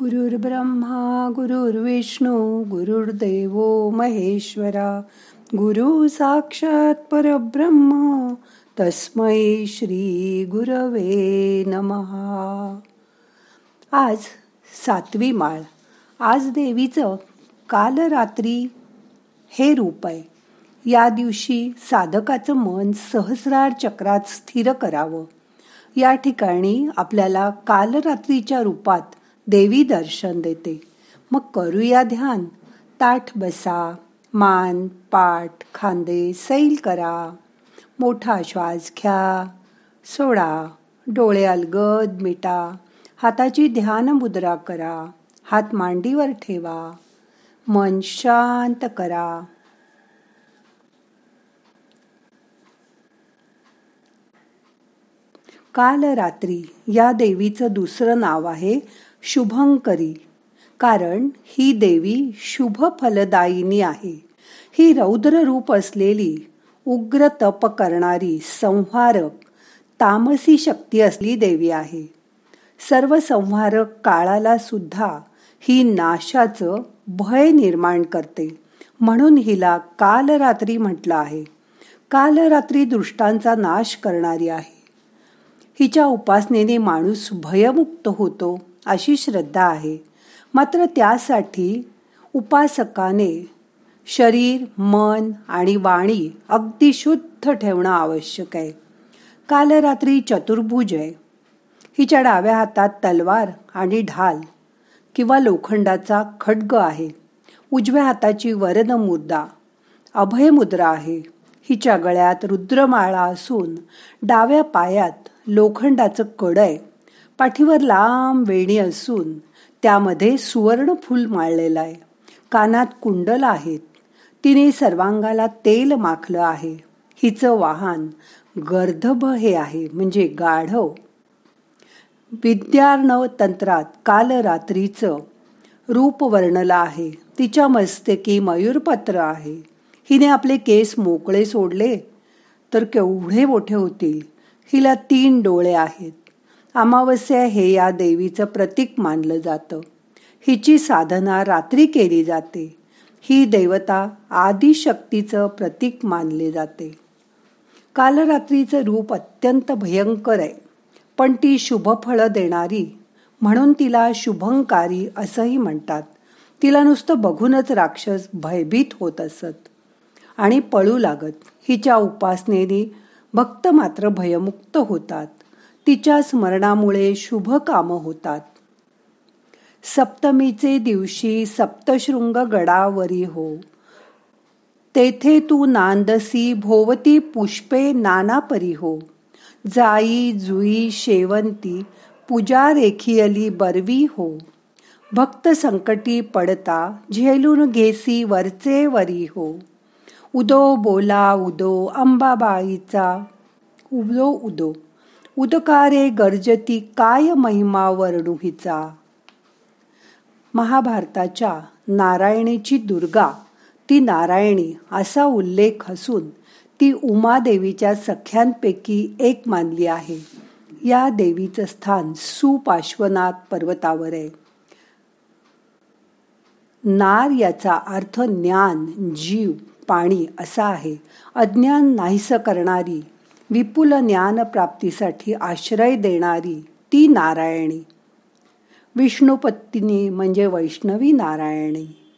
गुरुर् ब्रह्मा गुरुर्विष्णू गुरुर्देव महेश्वरा गुरु साक्षात परब्रह्म तस्मै श्री गुरवे नमहा आज सातवी माळ. आज देवीचं काल रात्री हे रूप आहे. या दिवशी साधकाचं मन सहस्रार चक्रात स्थिर करावं. या ठिकाणी आपल्याला कालरात्रीच्या रूपात देवी दर्शन देते. मग करूया ध्यान. ताठ बसा मान पाठ खांदे सैल करा. मोठा श्वास घ्या. सोडा. डोळे अलगद मिटा. हाताची ध्यान मुद्रा करा. हात मांडीवर ठेवा. मन शांत करा. काल रात्री या देवीचं दुसरं नाव आहे शुभंकरी. कारण ही देवी शुभ फलदायिनी आहे. ही रौद्र रूप असलेली उग्र तप करणारी संहारक तामसी शक्ती असली देवी आहे. सर्व संहारक काळाला सुद्धा ही नाशाचं भय निर्माण करते. म्हणून हिला कालरात्री म्हटलं आहे. कालरात्री दृष्टांचा नाश करणारी आहे. हिच्या उपासनेने माणूस भयमुक्त होतो. अशी श्रद्धा आहे. मात्र त्यासाठी उपासकाने शरीर मन आणि वाणी अगदी शुद्ध ठेवणं आवश्यक आहे. काल रात्री चतुर्भुज आहे. हिच्या डाव्या हातात तलवार आणि ढाल किंवा लोखंडाचा खड्ग आहे. उजव्या हाताची वरद मुद्रा अभय मुद्रा आहे. हिच्या गळ्यात रुद्रमाळा असून डाव्या पायात लोखंडाचं कड आहे. पाठीवर लांब वेणी असून त्यामध्ये सुवर्ण फूल माळलेलं आहे. कानात कुंडल आहेत. तिने सर्वांगाला तेल माखलं आहे. हिचं वाहन गर्धभ हे आहे म्हणजे गाढव. विद्यार्णव तंत्रात काल रात्रीचं रूप वर्णलं आहे. तिच्या मस्तकी मयूरपत्र आहे. हिने आपले केस मोकळे सोडले तर केवढे मोठे होतील? हिला तीन डोळे आहेत. अमावस्या हे या देवीचं प्रतीक मानलं जातं. हिची साधना रात्री केली जाते. ही देवता आदिशक्तीचं प्रतीक मानले जाते. कालरात्रीचं रूप अत्यंत भयंकर आहे. पण ती शुभफळं देणारी म्हणून तिला शुभंकारी असंही म्हणतात. तिला नुसतं बघूनच राक्षस भयभीत होत असत. आणि पळू लागत. हिच्या उपासनेने भक्त मात्र भयमुक्त होतात. तिच्या स्मरणामुळे शुभ काम होतात. सप्तमीचे दिवशी सप्तशृंग गडावरी हो. तेथे तू नांदसी भोवती पुष्पे नाना परी हो. जाई जुई शेवंती पूजा रेखियली बरवी हो. भक्त संकटी पडता झेलून घेसी वरचे वरी हो. उदो बोला उदो अंबाबाईचा उदो उदो. उदकारे गर्जती काय महिमा वर्णुहीचा महाभारताच्या नारायणीची दुर्गा ती नारायणी असा उल्लेख असून ती उमादेवीच्या सख्यांपैकी एक मानली आहे. या देवीचं स्थान सुपार्श्वनाथ पर्वतावर आहे. नार याचा अर्थ ज्ञान जीव पाणी असा आहे. अज्ञान नाहीसं करणारी विपुल ज्ञानप्राप्तीसाठी आश्रय देणारी ती नारायणी. विष्णुपत्नी म्हणजे वैष्णवी नारायणी.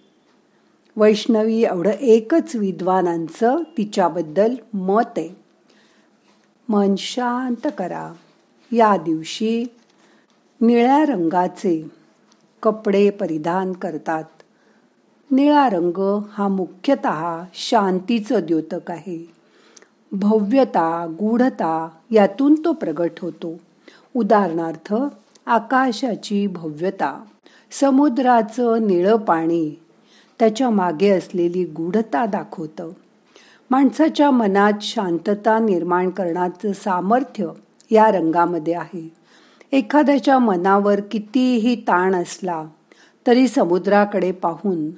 वैष्णवी एवढं एकच विद्वानांचं तिच्याबद्दल मत आहे. मन शांत करा. या दिवशी निळ्या रंगाचे कपडे परिधान करतात. निळा रंग हा मुख्यतः शांतीचं द्योतक आहे. भव्यता गूढता यातून तो प्रगट होतो. उदाहरणार्थ आकाशाची भव्यता समुद्राचं निळं पाणी त्याच्यामागे असलेली गूढता दाखवतं. माणसाच्या मनात शांतता निर्माण करण्याचं सामर्थ्य या रंगामध्ये आहे. एखाद्याच्या मनावर कितीही ताण असला तरी समुद्राकडे पाहून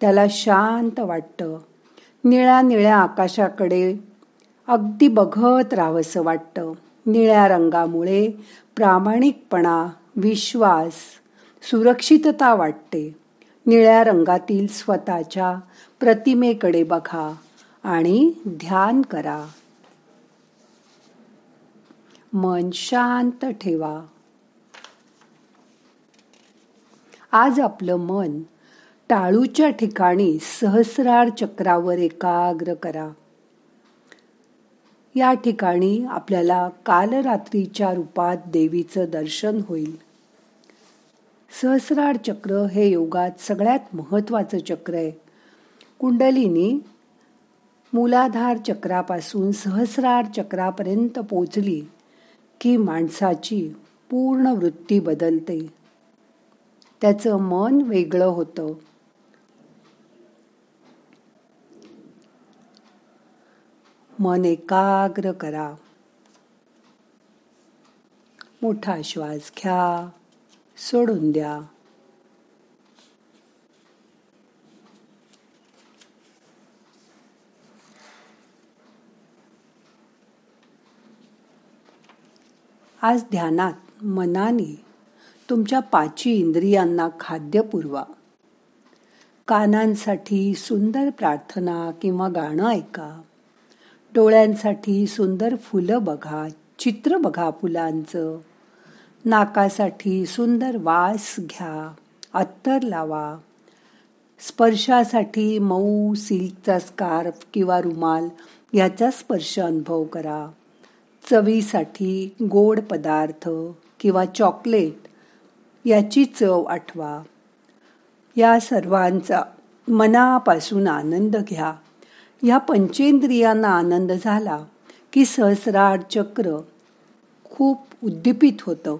त्याला शांत वाटतं. निळ्या निळ्या आकाशाकडे अगदी बघत राहावंसं वाटतं. निळ्या रंगामुळे प्रामाणिकपणा विश्वास सुरक्षितता वाटते. निळ्या रंगातील स्वतःच्या प्रतिमेकडे बघा आणि ध्यान करा. मन शांत ठेवा. आज आपलं मन टाळूच्या ठिकाणी सहस्रार चक्रावर एकाग्र करा. या ठिकाणी आपल्याला कालरात्रीच्या रूपात देवीचं दर्शन होईल. सहस्रार चक्र हे योगात सगळ्यात महत्त्वाचं चक्र आहे. कुंडलिनी मूलाधार चक्रापासून सहस्रार चक्रापर्यंत पोचली की माणसाची पूर्ण वृत्ती बदलते. त्याचं मन वेगळं होतं. मन एकाग्र करा. मोठा श्वास घ्या सोडून द्या. आज ध्यानात मनाने तुमच्या पाची इंद्रियांना खाद्य पुरवा. कानांसाठी सुंदर प्रार्थना किंवा गाणं ऐका. डोळ्यांसाठी सुंदर फुलं बघा चित्र बघा फुलांचं. नाकासाठी सुंदर वास घ्या अत्तर लावा. स्पर्शासाठी मऊ सिल्कचा स्कार्फ किंवा रुमाल याचा स्पर्श अनुभव करा. चवीसाठी गोड पदार्थ किंवा चॉकलेट याची चव आठवा. या सर्वांचा मनापासून आनंद घ्या. या पंचेंद्रियांना आनंद झाला की सहस्रार चक्र खूप उद्दीपित होतं.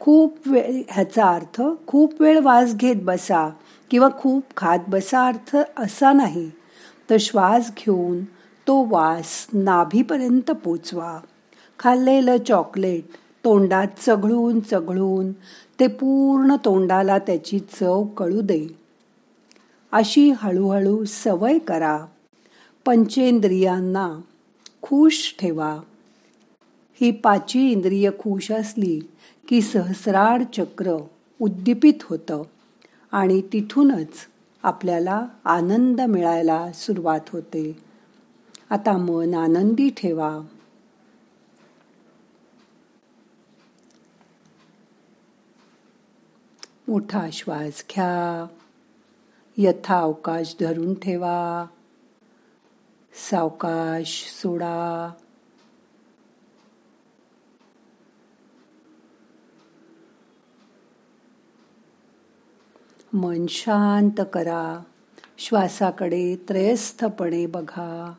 खूप वेळ ह्याचा अर्थ खूप वेळ वास घेत बसा किंवा खूप खात बसा अर्थ असा नाही तर श्वास घेऊन तो वास नाभीपर्यंत पोचवा. खाल्लेलं चॉकलेट तोंडात चघळून चघळून ते पूर्ण तोंडाला त्याची चव कळू दे. अशी हळूहळू सवय करा. पंचेंद्रियांना खुश ठेवा. ही पाची इंद्रिय खुश असली की सहस्रार चक्र उद्दीपित होतं आणि तिथूनच आपल्याला आनंद मिळायला सुरुवात होते. आता मन आनंदी ठेवा. मोठा श्वास घ्या. यथा अवकाश धरून ठेवा. सावकाश सोडा. मन शांत करा. श्वासाकडे त्रयस्थपणे बघा.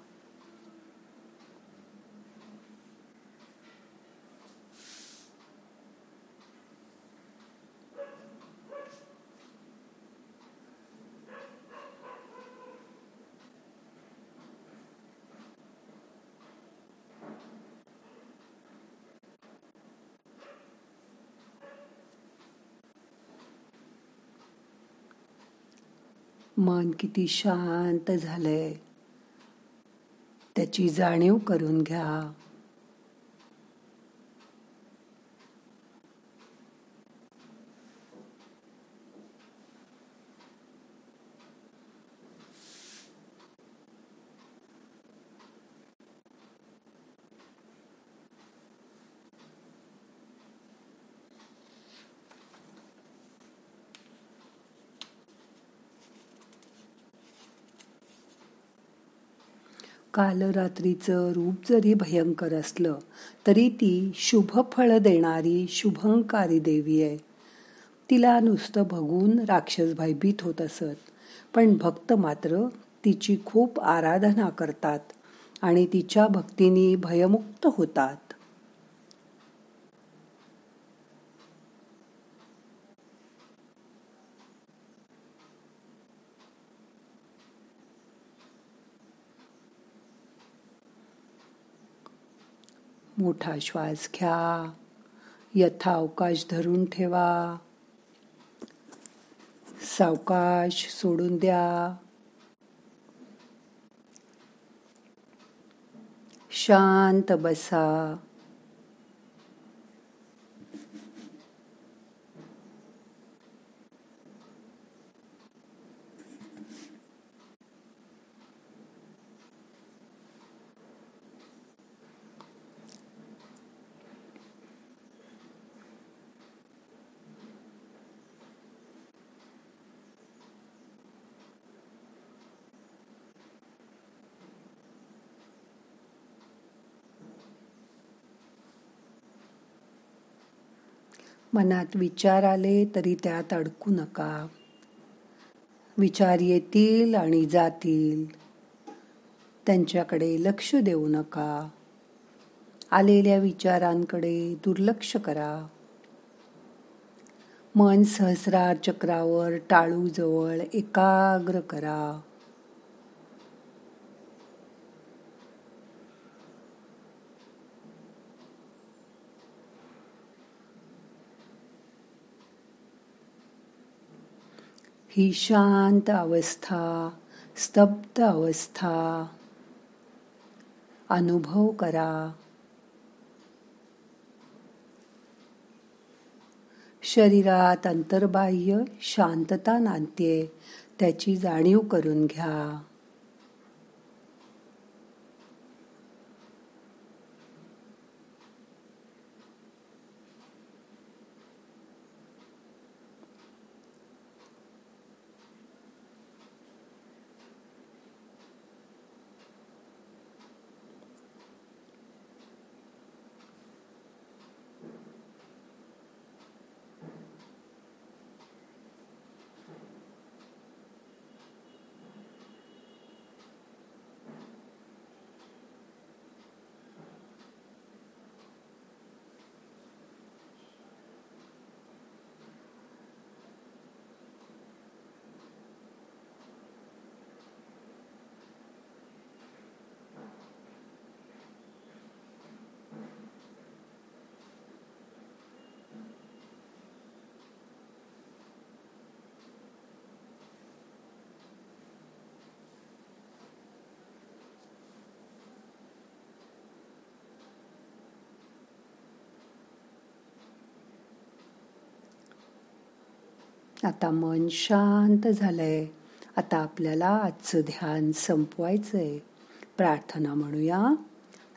मन किती शांत झालंय. त्याची जाणीव करून घ्या. काल रात्रीचं रूप जरी भयंकर असलं तरी ती शुभ फळ देणारी शुभंकारी देवी आहे. तिला नुसतं बघून राक्षस भयभीत होत असत पण भक्त मात्र तिची खूप आराधना करतात आणि तिच्या भक्तीने भयमुक्त होतात. मोठा श्वास घ्या. यथा अवकाश धरून ठेवा. सावकाश सोडून द्या. शांत बसा. मनात विचार आले तरी त्यात अडकू नका. विचार येतील आणि जातील. त्यांच्याकडे लक्ष देऊ नका. आलेल्या विचारांकडे दुर्लक्ष करा. मन सहस्रार चक्रावर टाळूजवळ एकाग्र करा. ही शांत अवस्था स्तब्ध अवस्था. अनुभव करा. शरीरात अंतर्बाह्य शांतता नांदते त्याची जाणीव करून घ्या. आता मन शांत झालंय. आता आपल्याला आजचं ध्यान संपवायचंय. प्रार्थना म्हणूया.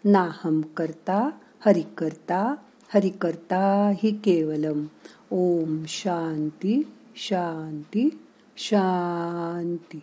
नाहम करता हरि करता हरि करता हि केवलम. ओम शांती शांती शांती.